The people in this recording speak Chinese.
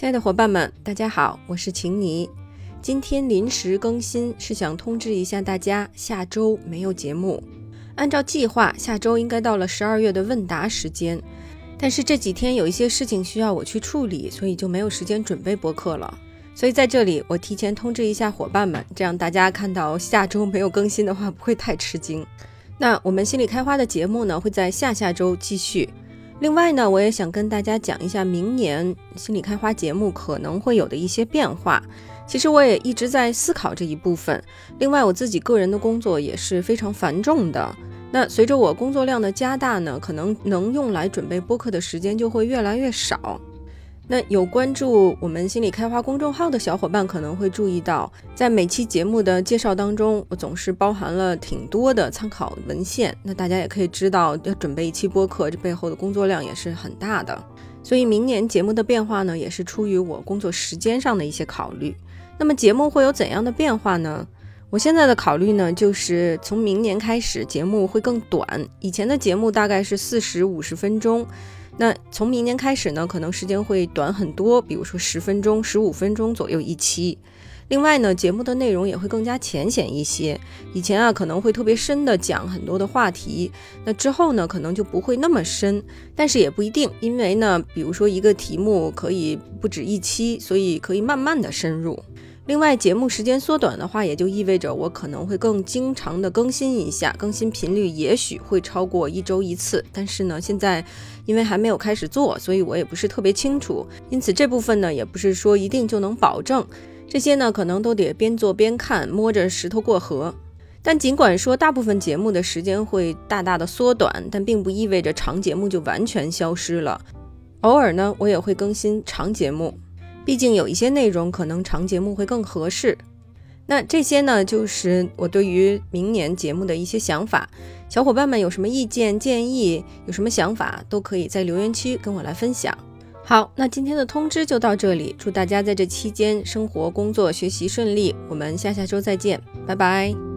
亲爱的伙伴们，大家好，我是晴妮。今天临时更新，是想通知一下大家，下周没有节目。按照计划，下周应该到了十二月的问答时间，但是这几天有一些事情需要我去处理，所以就没有时间准备播客了。所以在这里，我提前通知一下伙伴们，这样大家看到下周没有更新的话，不会太吃惊。那我们心里开花的节目呢，会在下下周继续。另外呢，我也想跟大家讲一下明年心理开花节目可能会有的一些变化。其实我也一直在思考这一部分。另外，我自己个人的工作也是非常繁重的。那随着我工作量的加大呢，可能能用来准备播客的时间就会越来越少。那有关注我们心理开花公众号的小伙伴可能会注意到，在每期节目的介绍当中，我总是包含了挺多的参考文献。那大家也可以知道，要准备一期播客，这背后的工作量也是很大的。所以明年节目的变化呢，也是出于我工作时间上的一些考虑。那么节目会有怎样的变化呢？我现在的考虑呢，就是从明年开始，节目会更短。以前的节目大概是四十五十分钟。那从明年开始呢，可能时间会短很多，比如说十分钟、十五分钟左右一期。另外呢，节目的内容也会更加浅显一些。以前啊，可能会特别深的讲很多的话题，那之后呢，可能就不会那么深。但是也不一定，因为呢，比如说一个题目可以不止一期，所以可以慢慢的深入。另外，节目时间缩短的话，也就意味着我可能会更经常的更新一下，更新频率也许会超过一周一次。但是呢，现在因为还没有开始做，所以我也不是特别清楚。因此这部分呢，也不是说一定就能保证。这些呢，可能都得边做边看，摸着石头过河。但尽管说大部分节目的时间会大大的缩短，但并不意味着长节目就完全消失了。偶尔呢，我也会更新长节目。毕竟有一些内容可能长节目会更合适，那这些呢，就是我对于明年节目的一些想法。小伙伴们有什么意见建议，有什么想法，都可以在留言区跟我来分享。好，那今天的通知就到这里，祝大家在这期间生活、工作、学习顺利。我们下下周再见，拜拜。